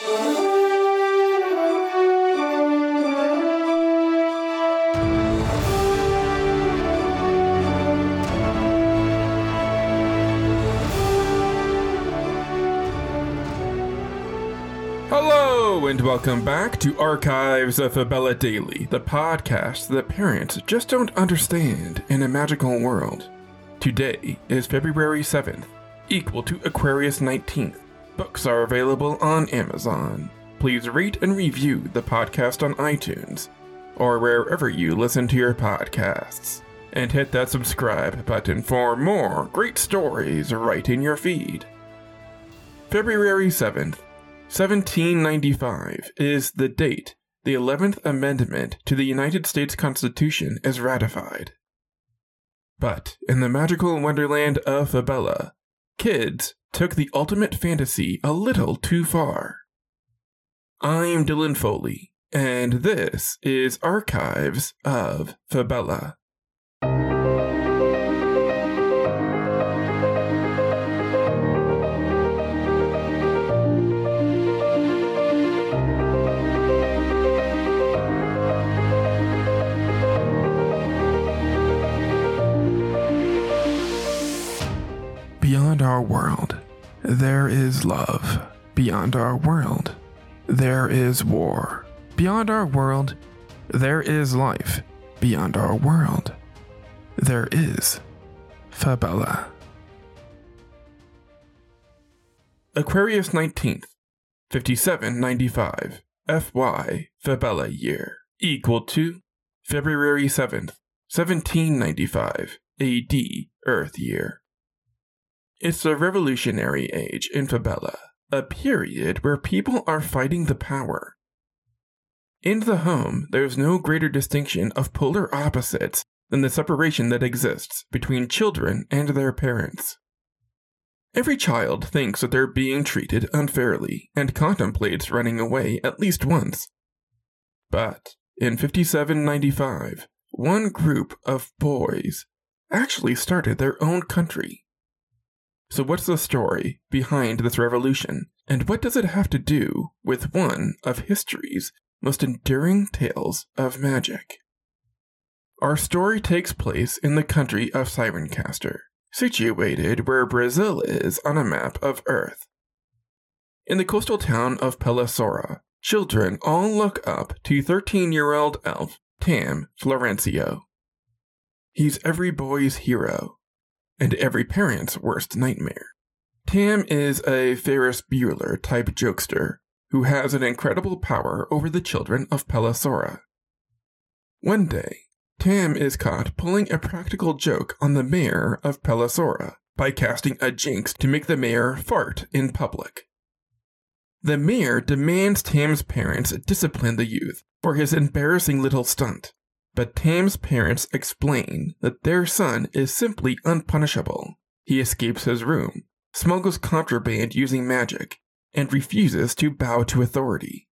Hello, and welcome back to Archives of Fabella Daily, the podcast that parents just don't understand in a magical world. Today is February 7th, equal to Aquarius 19th. Books are available on Amazon. Please rate and review the podcast on iTunes or wherever you listen to your podcasts. And hit that subscribe button for more great stories right in your feed. February 7th, 1795 is the date the 11th Amendment to the United States Constitution is ratified. But in the magical wonderland of Fabella, kids took the ultimate fantasy a little too far. I'm Dylan Foley, and this is Archives of Fabella. Beyond our world, there is love. Beyond our world, there is war. Beyond our world, there is life. Beyond our world, there is Fabella. Aquarius 19th, 5795, FY Fabella year, equal to February 7th, 1795, AD Earth year. It's the revolutionary age in Fabella, a period where people are fighting the power. In the home, there's no greater distinction of polar opposites than the separation that exists between children and their parents. Every child thinks that they're being treated unfairly and contemplates running away at least once. But in 5795, one group of boys actually started their own country. So, what's the story behind this revolution, and what does it have to do with one of history's most enduring tales of magic? Our story takes place in the country of Sirencaster, situated where Brazil is on a map of Earth. In the coastal town of Pelasora, children all look up to 13 year old elf Tam Florencio. He's every boy's hero and every parent's worst nightmare. Tam is a Ferris Bueller type jokester who has an incredible power over the children of Pelasora. One day, Tam is caught pulling a practical joke on the mayor of Pelasora by casting a jinx to make the mayor fart in public. The mayor demands Tam's parents discipline the youth for his embarrassing little stunt. But Tam's parents explain that their son is simply unpunishable. He escapes his room, smuggles contraband using magic, and refuses to bow to authority.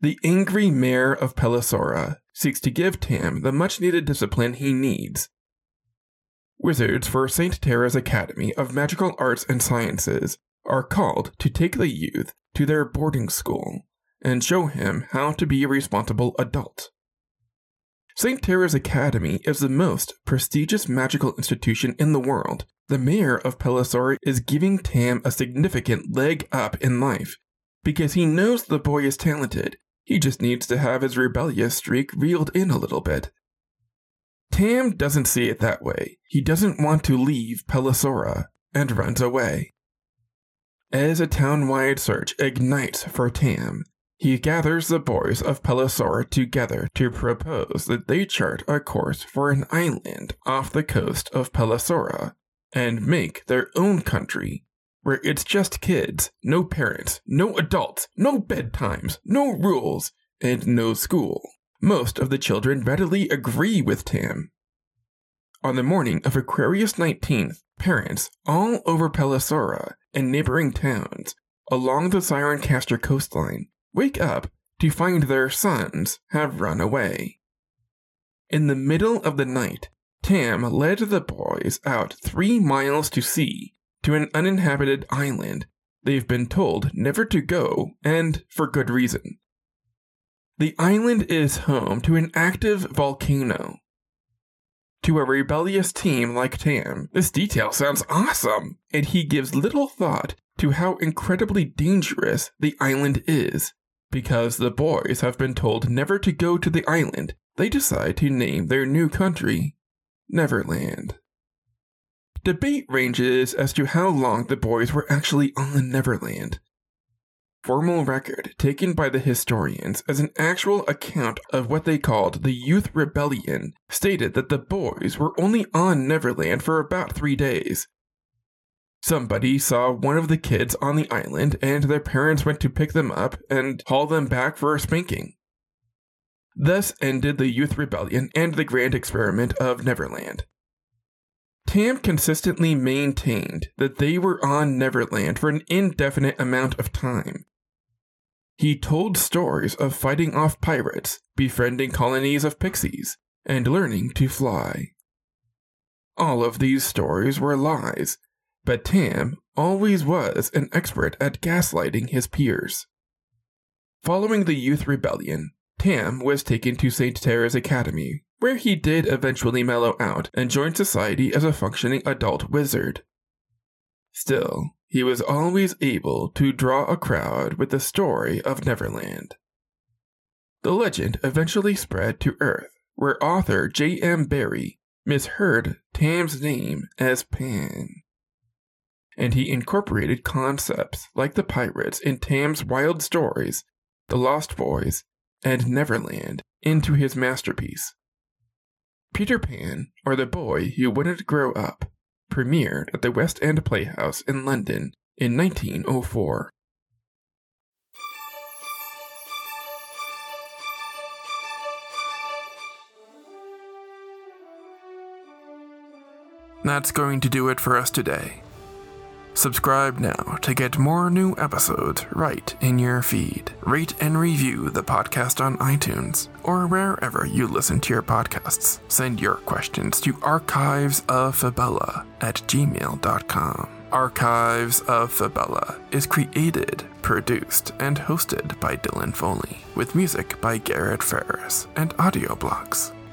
The angry mayor of Pelasora seeks to give Tam the much needed discipline he needs. Wizards for St. Terra's Academy of Magical Arts and Sciences are called to take the youth to their boarding school and show him how to be a responsible adult. St. Terra's Academy is the most prestigious magical institution in the world. The mayor of Pelasora is giving Tam a significant leg up in life because he knows the boy is talented. He just needs to have his rebellious streak reeled in a little bit. Tam doesn't see it that way. He doesn't want to leave Pelasora and runs away. As a town-wide search ignites for Tam, he gathers the boys of Pelasora together to propose that they chart a course for an island off the coast of Pelasora and make their own country where it's just kids, no parents, no adults, no bedtimes, no rules, and no school. Most of the children readily agree with Tam. On the morning of Aquarius 19th, parents all over Pelasora and neighboring towns along the Sirencaster coastline wake up to find their sons have run away. In the middle of the night, Tam led the boys out three miles to sea to an uninhabited island they've been told never to go, and for good reason. The island is home to an active volcano. To a rebellious team like Tam, this detail sounds awesome, and he gives little thought to how incredibly dangerous the island is. Because the boys have been told never to go to the island, they decide to name their new country Neverland. Debate ranges as to how long the boys were actually on Neverland. Formal record taken by the historians as an actual account of what they called the Youth Rebellion stated that the boys were only on Neverland for about three days. Somebody saw one of the kids on the island and their parents went to pick them up and haul them back for a spanking. Thus ended the Youth Rebellion and the grand experiment of Neverland. Tam consistently maintained that they were on Neverland for an indefinite amount of time. He told stories of fighting off pirates, befriending colonies of pixies, and learning to fly. All of these stories were lies, but Tam always was an expert at gaslighting his peers. Following the Youth Rebellion, Tam was taken to St. Terra's Academy, where he did eventually mellow out and join society as a functioning adult wizard. Still, he was always able to draw a crowd with the story of Neverland. The legend eventually spread to Earth, where author J.M. Barrie misheard Tam's name as Pan. And he incorporated concepts like the pirates in Tam's wild stories, The Lost Boys, and Neverland into his masterpiece. Peter Pan, or The Boy Who Wouldn't Grow Up, premiered at the West End Playhouse in London in 1904. That's going to do it for us today. Subscribe now to get more new episodes right in your feed. Rate and review the podcast on iTunes or wherever you listen to your podcasts. Send your questions to archivesoffabella at gmail.com. Archives of Fabella is created, produced, and hosted by Dylan Foley, with music by Garrett Ferris and audio blocks.